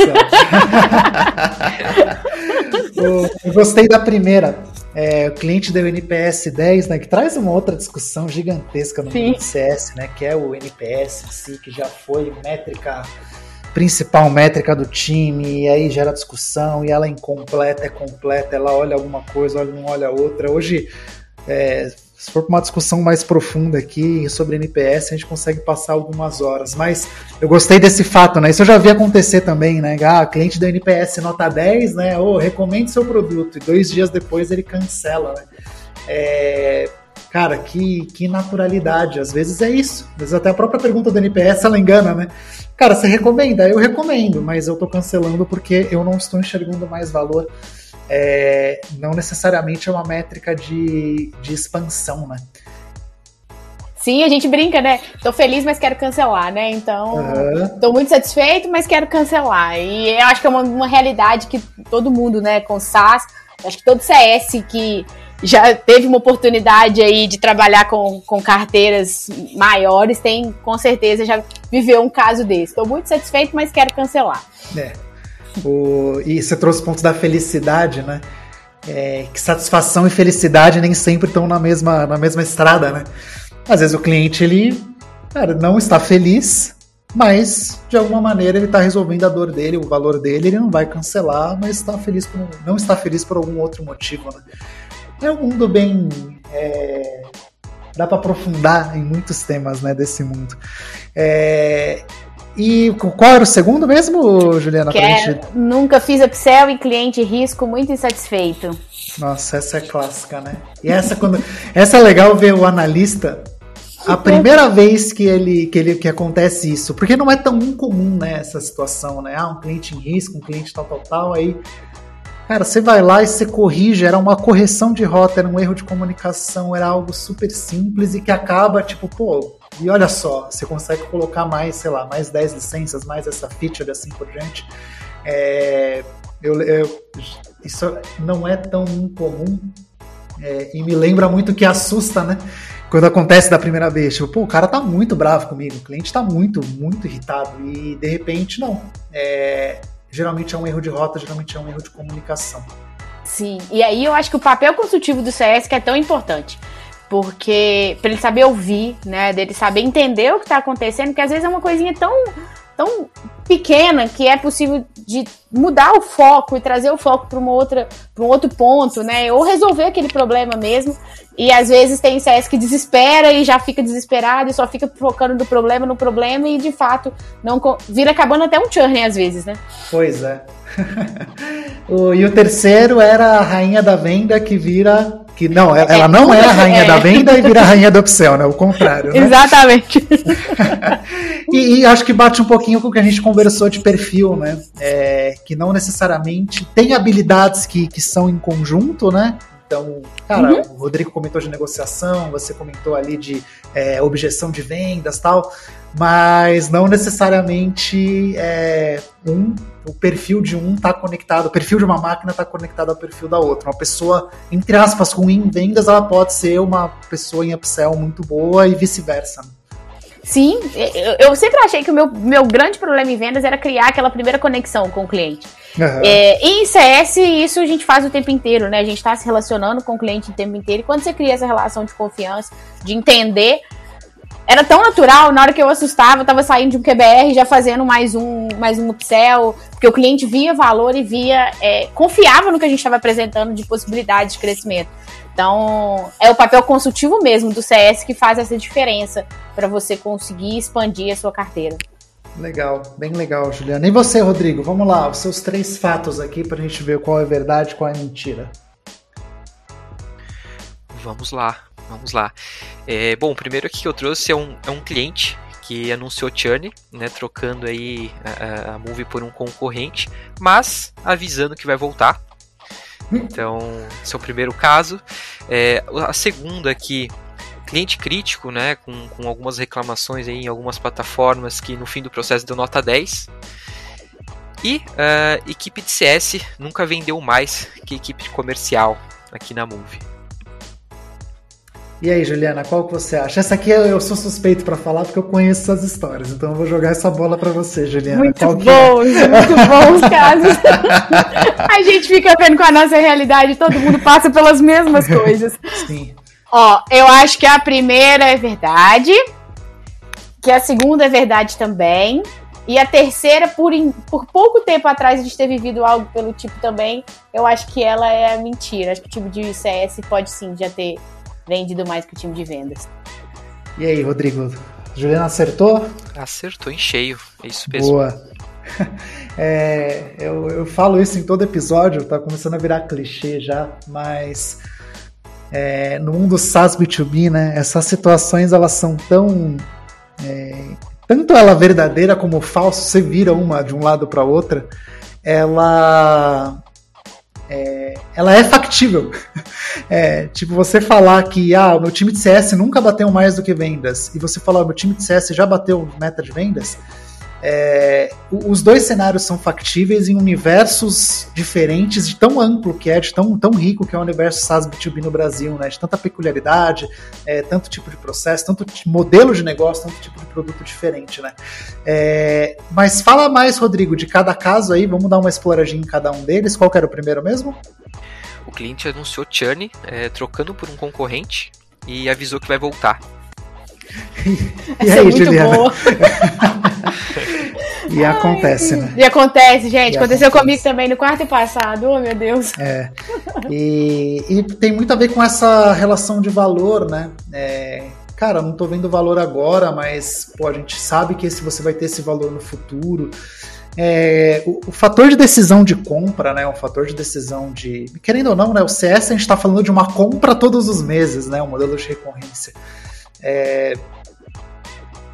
eu gostei da primeira é, o cliente deu NPS 10, né, que traz uma outra discussão gigantesca no CS, né, que é o NPS em si, que já foi métrica principal métrica do time, e aí gera discussão, e ela é incompleta, é completa, ela olha alguma coisa, olha, não olha outra. Hoje, é, se for para uma discussão mais profunda aqui sobre NPS, a gente consegue passar algumas horas. Mas eu gostei desse fato, né? Isso eu já vi acontecer também, né? Ah, cliente do NPS nota 10, né? Ou oh, recomende seu produto. E dois dias depois ele cancela, né? É, cara, que, que naturalidade. Às vezes é isso. Às vezes até a própria pergunta do NPS ela engana, né? Cara, você recomenda? Eu recomendo, mas eu tô cancelando porque eu não estou enxergando mais valor é, não necessariamente é uma métrica de, de expansão, né? Sim, a gente brinca, né? Tô feliz, mas quero cancelar, né? Então, uhum. tô muito satisfeito, mas quero cancelar. E eu acho que é uma, uma realidade que todo mundo, né, com SaaS, acho que todo CS que já teve uma oportunidade aí de trabalhar com, com carteiras maiores, tem com certeza já viveu um caso desse. Estou muito satisfeito, mas quero cancelar. É. O, e você trouxe pontos da felicidade, né? É, que satisfação e felicidade nem sempre estão na mesma, na mesma estrada, né? Às vezes o cliente ele cara, não está feliz, mas de alguma maneira ele está resolvendo a dor dele, o valor dele, ele não vai cancelar, mas está feliz por, não está feliz por algum outro motivo, né? É um mundo bem é, dá para aprofundar em muitos temas né, desse mundo. É, e qual era o segundo mesmo, Juliana? gente... Nunca fiz upsell e cliente risco muito insatisfeito. Nossa, essa é clássica, né? E essa quando essa é legal ver o analista a primeira vez que ele que ele que acontece isso, porque não é tão incomum, né, essa situação, né? Ah, um cliente em risco, um cliente tal tal tal, aí Cara, você vai lá e você corrige, era uma correção de rota, era um erro de comunicação, era algo super simples e que acaba, tipo, pô, e olha só, você consegue colocar mais, sei lá, mais 10 licenças, mais essa feature assim por diante. É, eu, eu, isso não é tão incomum é, e me lembra muito que assusta, né? Quando acontece da primeira vez, tipo, pô, o cara tá muito bravo comigo, o cliente tá muito, muito irritado e de repente não. É, geralmente é um erro de rota, geralmente é um erro de comunicação. Sim, e aí eu acho que o papel consultivo do CS que é tão importante porque para ele saber ouvir, né, dele saber entender o que está acontecendo, que às vezes é uma coisinha tão tão pequena que é possível de mudar o foco e trazer o foco para uma outra para um outro ponto, né? Ou resolver aquele problema mesmo. E às vezes tem CS que desespera e já fica desesperado e só fica focando do problema no problema e de fato não vira acabando até um churn às vezes, né? Pois é. o, e o terceiro era a rainha da venda que vira que não, ela, não é a rainha é. da venda e vira a rainha do upsell, né? O contrário. Né? Exatamente. e, e, acho que bate um pouquinho com o que a gente conversou de perfil, né? É, que não necessariamente tem habilidades que, que são em conjunto, né? Então, cara, uhum. o Rodrigo comentou de negociação, você comentou ali de é, objeção de vendas tal, mas não necessariamente é, um, o perfil de um está conectado, o perfil de uma máquina está conectado ao perfil da outra. Uma pessoa, entre aspas, com em vendas, ela pode ser uma pessoa em upsell muito boa e vice-versa. Sim, eu, sempre achei que o meu, meu grande problema em vendas era criar aquela primeira conexão com o cliente. Uhum. É, e em CS, isso a gente faz o tempo inteiro, né? A gente está se relacionando com o cliente o tempo inteiro. E quando você cria essa relação de confiança, de entender, era tão natural, na hora que eu assustava, eu tava saindo de um QBR, já fazendo mais um, mais um upsell, porque o cliente via valor e via, é, confiava no que a gente estava apresentando de possibilidade de crescimento. Então, é o papel consultivo mesmo do CS que faz essa diferença para você conseguir expandir a sua carteira. Legal, bem legal, Juliana. E você, Rodrigo? Vamos lá, os seus três fatos aqui para a gente ver qual é verdade e qual é mentira. Vamos lá, vamos lá. É, bom, o primeiro aqui que eu trouxe é um, é um cliente que anunciou churn, né, trocando aí a, a Move por um concorrente, mas avisando que vai voltar. Então, esse é o primeiro caso. É, a segunda aqui, cliente crítico, né, com, com algumas reclamações aí em algumas plataformas que no fim do processo deu nota 10. E uh, equipe de CS nunca vendeu mais que equipe comercial aqui na Move. E aí, Juliana, qual que você acha? Essa aqui eu sou suspeito para falar porque eu conheço essas histórias, então eu vou jogar essa bola para você, Juliana. Muito qual bom, é? muito bons casos. a gente fica vendo com a nossa realidade, todo mundo passa pelas mesmas coisas. Sim. Ó, eu acho que a primeira é verdade, que a segunda é verdade também, e a terceira, por, in, por pouco tempo atrás, a gente ter vivido algo pelo tipo também, eu acho que ela é mentira. Acho que o tipo de CS pode sim já ter vendido mais que o time de vendas. E aí, Rodrigo? Juliana acertou? Acertou em cheio, é isso mesmo. Boa. É, eu, eu falo isso em todo episódio, tá começando a virar clichê já, mas é, no mundo SaaS B2B, né, essas situações elas são tão é, tanto ela verdadeira como falsa, você vira uma de um lado para outra, ela ela é factível. É, tipo, você falar que ah, o meu time de CS nunca bateu mais do que vendas, e você falar o meu time de CS já bateu meta de vendas, é, os dois cenários são factíveis em universos diferentes, de tão amplo que é, de tão, tão rico que é o universo SaaS B2B no Brasil, né? De tanta peculiaridade, é, tanto tipo de processo, tanto modelo de negócio, tanto tipo de produto diferente, né? É, mas fala mais, Rodrigo, de cada caso aí, vamos dar uma exploradinha em cada um deles. Qual que era o primeiro mesmo? O cliente anunciou churn, é, trocando por um concorrente e avisou que vai voltar. e aí, é Juliana? e Ai, acontece, né? E acontece, gente. E aconteceu acontece. comigo também no quarto passado. Oh, meu Deus. É. E, e tem muito a ver com essa relação de valor, né? É, cara, não tô vendo valor agora, mas pô, a gente sabe que esse, você vai ter esse valor no futuro. É, o, o, fator de decisão de compra, né? O fator de decisão de. Querendo ou não, né? O CS a gente está falando de uma compra todos os meses, né? O modelo de recorrência. É,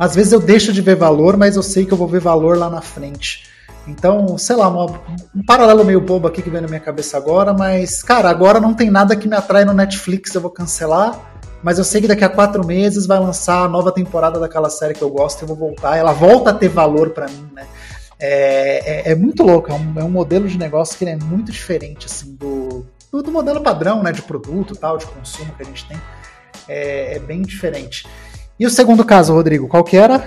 às vezes eu deixo de ver valor, mas eu sei que eu vou ver valor lá na frente. Então, sei lá, um paralelo meio bobo aqui que vem na minha cabeça agora, mas, cara, agora não tem nada que me atrai no Netflix, eu vou cancelar. Mas eu sei que daqui a quatro meses vai lançar a nova temporada daquela série que eu gosto e eu vou voltar. Ela volta a ter valor para mim, né? É, é, é, muito louco, é um, é um, modelo de negócio que é muito diferente assim do, do, do modelo padrão, né, de produto, tal, de consumo que a gente tem é, é bem diferente. E o segundo caso, Rodrigo, qual que era?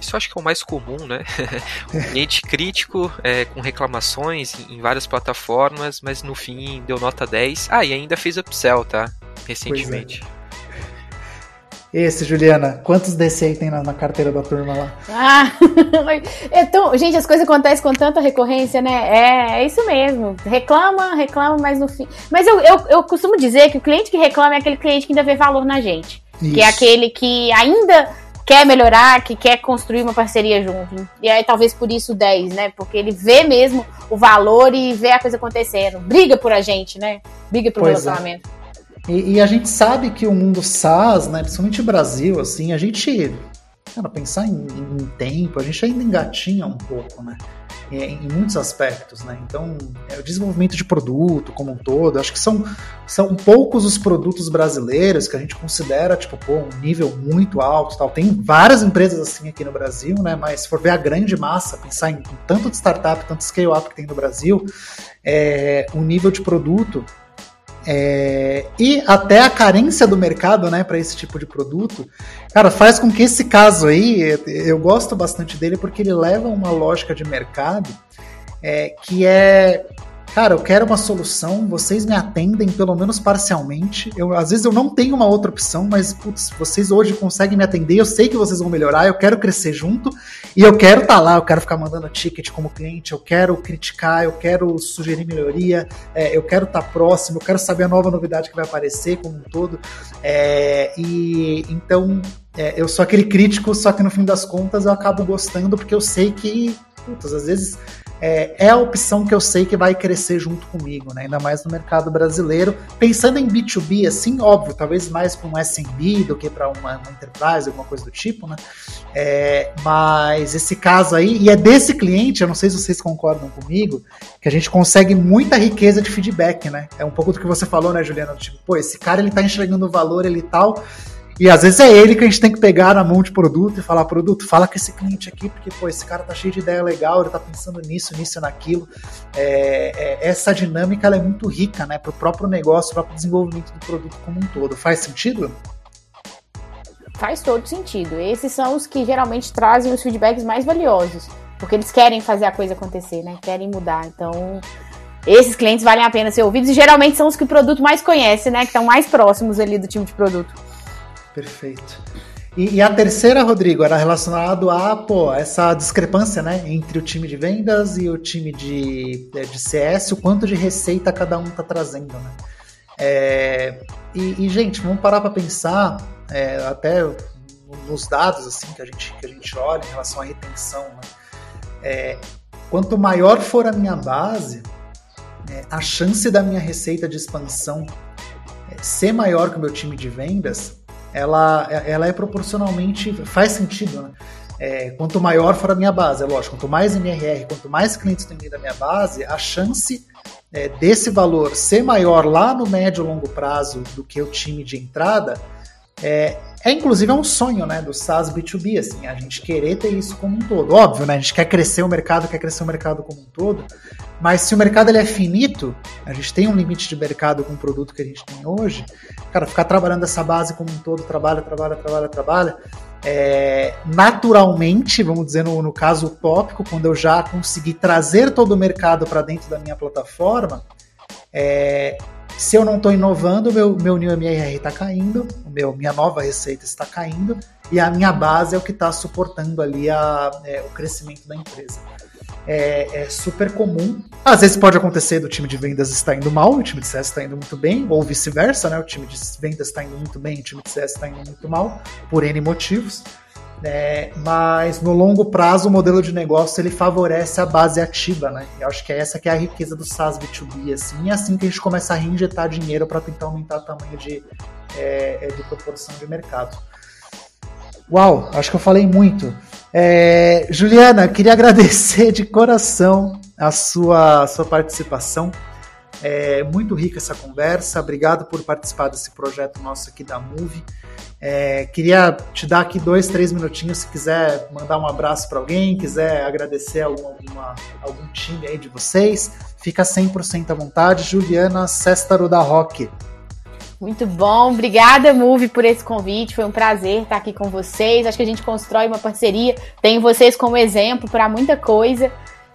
Isso eu acho que é o mais comum, né? um cliente crítico, é, com reclamações em, em, várias plataformas, mas no fim deu nota 10. Ah, e ainda fez upsell, tá? Recentemente. Esse, Juliana, quantos desse aí tem na, na carteira da turma lá? Ah, então, gente, as coisas acontecem com tanta recorrência, né? É, é isso mesmo. Reclama, reclama, mas no fim. Mas eu, eu, eu costumo dizer que o cliente que reclama é aquele cliente que ainda vê valor na gente. Isso. Que é aquele que ainda quer melhorar, que quer construir uma parceria junto. E aí talvez por isso 10, né? Porque ele vê mesmo o valor e vê a coisa acontecendo. Briga por a gente, né? Briga por pois é. relacionamento. É. E, e, a gente sabe que o mundo SaaS, né, principalmente o Brasil, assim, a gente, cara, pensar em, em tempo, a gente ainda engatinha um pouco, né? Em, em muitos aspectos, né? Então, é, o desenvolvimento de produto como um todo, acho que são, são poucos os produtos brasileiros que a gente considera, tipo, pô, um nível muito alto tal. Tem várias empresas assim aqui no Brasil, né? Mas se for ver a grande massa, pensar em, em tanto de startup, tanto scale-up que tem no Brasil, é, o nível de produto é, e até a carência do mercado, né, para esse tipo de produto, cara, faz com que esse caso aí, eu gosto bastante dele porque ele leva uma lógica de mercado é, que é cara, eu quero uma solução, vocês me atendem pelo menos parcialmente. Eu, às vezes eu não tenho uma outra opção, mas putz, vocês hoje conseguem me atender, eu sei que vocês vão melhorar, eu quero crescer junto e eu quero estar tá lá, eu quero ficar mandando ticket como cliente, eu quero criticar, eu quero sugerir melhoria, é, eu quero estar tá próximo, eu quero saber a nova novidade que vai aparecer como um todo. É, e então é, eu sou aquele crítico, só que no fim das contas eu acabo gostando porque eu sei que, putz, às vezes é, é, a opção que eu sei que vai crescer junto comigo, né? ainda mais no mercado brasileiro. Pensando em B2B, assim, óbvio, talvez mais para um SMB do que para uma, uma, enterprise, alguma coisa do tipo, né? É, mas esse caso aí, e é desse cliente, eu não sei se vocês concordam comigo, que a gente consegue muita riqueza de feedback, né? É um pouco do que você falou, né, Juliana? Tipo, pô, esse cara ele tá enxergando o valor ele tal. E às vezes é ele que a gente tem que pegar na mão de produto e falar, produto, fala com esse cliente aqui, porque pô, esse cara tá cheio de ideia legal, ele tá pensando nisso, nisso naquilo. É, é, essa dinâmica é muito rica, né, para o próprio negócio, para o desenvolvimento do produto como um todo. Faz sentido? Faz todo sentido. Esses são os que geralmente trazem os feedbacks mais valiosos, porque eles querem fazer a coisa acontecer, né? Querem mudar. Então, esses clientes valem a pena ser ouvidos e geralmente são os que o produto mais conhece, né? Que estão mais próximos ali do time de produto. Perfeito. E, e, a terceira, Rodrigo, era relacionado a pô, essa discrepância né, entre o time de vendas e o time de, de CS, o quanto de receita cada um está trazendo. Né? É, e, e, gente, vamos parar para pensar, é, até nos dados assim que a, gente, que a gente olha em relação à retenção. Né? É, quanto maior for a minha base, é, a chance da minha receita de expansão é, ser maior que o meu time de vendas ela, ela é proporcionalmente. faz sentido, né? É, quanto maior for a minha base, é lógico, quanto mais MRR, quanto mais clientes tem da minha base, a chance é, desse valor ser maior lá no médio e longo prazo do que o time de entrada é, é inclusive é um sonho né, do SaaS B2B, assim, a gente querer ter isso como um todo. Óbvio, né, a gente quer crescer o mercado, quer crescer o mercado como um todo, mas se o mercado ele é finito, a gente tem um limite de mercado com o produto que a gente tem hoje, cara, ficar trabalhando essa base como um todo, trabalha, trabalha, trabalha, trabalha, é, naturalmente, vamos dizer no, no caso utópico, quando eu já consegui trazer todo o mercado para dentro da minha plataforma, é, se eu não estou inovando, meu, meu new MRR está caindo, meu, minha nova receita está caindo, e a minha base é o que está suportando ali a, é, o crescimento da empresa. É, é, super comum. Às vezes pode acontecer do time de vendas estar indo mal, o time de CS está indo muito bem, ou vice-versa, né? O time de vendas está indo muito bem, o time de CS está indo muito mal, por N motivos. É, mas no longo prazo o modelo de negócio ele favorece a base ativa, né? Eu acho que é essa que é a riqueza do SaaS B2B, assim, e é assim que a gente começa a reinjetar dinheiro para tentar aumentar o tamanho de, é, é, de proporção de mercado. Uau, acho que eu falei muito. É, Juliana, queria agradecer de coração a sua, a sua participação. É muito rica essa conversa. Obrigado por participar desse projeto nosso aqui da Move. É, queria te dar aqui dois, três minutinhos se quiser mandar um abraço para alguém, quiser agradecer algum, alguma, algum time aí de vocês, fica 100% à vontade. Juliana Cestaro da Rock. Muito bom, obrigada Move por esse convite, foi um prazer estar aqui com vocês. Acho que a gente constrói uma parceria, tenho vocês como exemplo para muita coisa.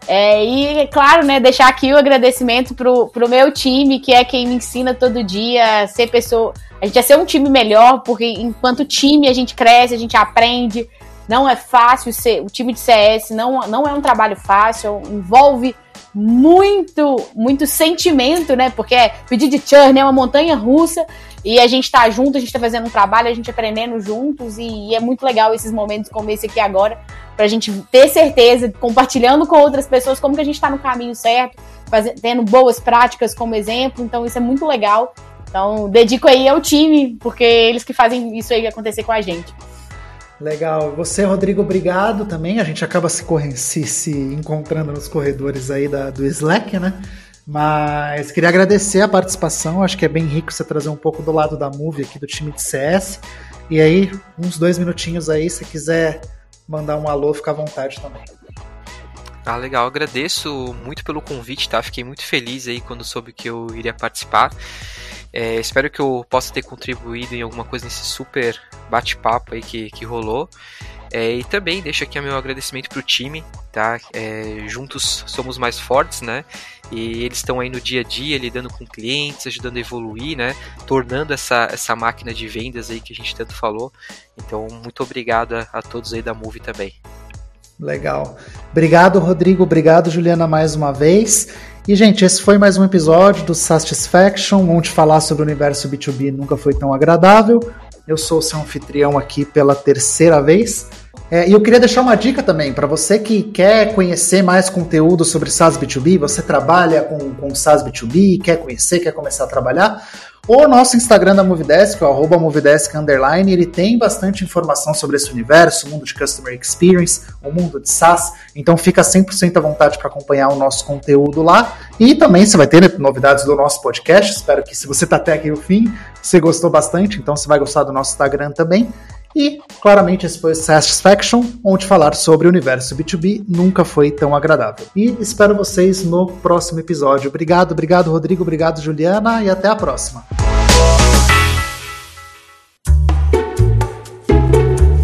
É, e, claro, né, deixar aqui o agradecimento pro, pro meu time, que é quem me ensina todo dia a ser pessoa. A gente a ser um time melhor, porque enquanto time a gente cresce, a gente aprende. Não é fácil ser. O time de CS não, não é um trabalho fácil, envolve muito, muito sentimento, né? Porque é pedir de churn é uma montanha russa e a gente tá junto, a gente tá fazendo um trabalho, a gente aprendendo juntos e, e é muito legal esses momentos como esse aqui agora, pra gente ter certeza, compartilhando com outras pessoas como que a gente tá no caminho certo, fazendo, tendo boas práticas como exemplo, então isso é muito legal. Então, dedico aí ao time, porque é eles que fazem isso aí acontecer com a gente. Legal. Você, Rodrigo, obrigado também. A gente acaba se, se, se encontrando nos corredores aí da, do Slack, né? Mas queria agradecer a participação. Acho que é bem rico você trazer um pouco do lado da Move aqui do time de CS. E aí, uns dois minutinhos aí, se quiser mandar um alô, fica à vontade também. Ah, legal. Agradeço muito pelo convite, tá? Fiquei muito feliz aí quando soube que eu iria participar. É, espero que eu possa ter contribuído em alguma coisa nesse super bate-papo aí que, que rolou. É, e também deixo aqui meu agradecimento pro time, tá? É, juntos somos mais fortes, né? E eles estão aí no dia a dia lidando com clientes, ajudando a evoluir, né? Tornando essa, essa máquina de vendas aí que a gente tanto falou. Então, muito obrigado a, a todos aí da Move também. Legal. Obrigado, Rodrigo. Obrigado, Juliana, mais uma vez. E, gente, esse foi mais um episódio do Satisfaction, onde falar sobre o universo B2B nunca foi tão agradável. Eu sou o seu anfitrião aqui pela terceira vez. É, e eu queria deixar uma dica também para você que quer conhecer mais conteúdo sobre SaaS B2B, você trabalha com, com SaaS B2B, quer conhecer, quer começar a trabalhar. O nosso Instagram da Movidesk, o arroba Movidesk Underline, ele tem bastante informação sobre esse universo, o mundo de Customer Experience, o mundo de SaaS, então fica 100% à vontade para acompanhar o nosso conteúdo lá. E também você vai ter novidades do nosso podcast, espero que se você está até aqui no fim, você gostou bastante, então você vai gostar do nosso Instagram também. E, claramente, esse foi Satisfaction, onde falar sobre o universo B2B nunca foi tão agradável. E espero vocês no próximo episódio. Obrigado, obrigado, Rodrigo, obrigado, Juliana, e até a próxima.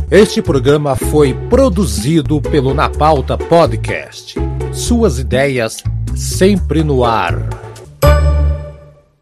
Este programa foi produzido pelo Na Pauta Podcast. Suas ideias sempre no ar.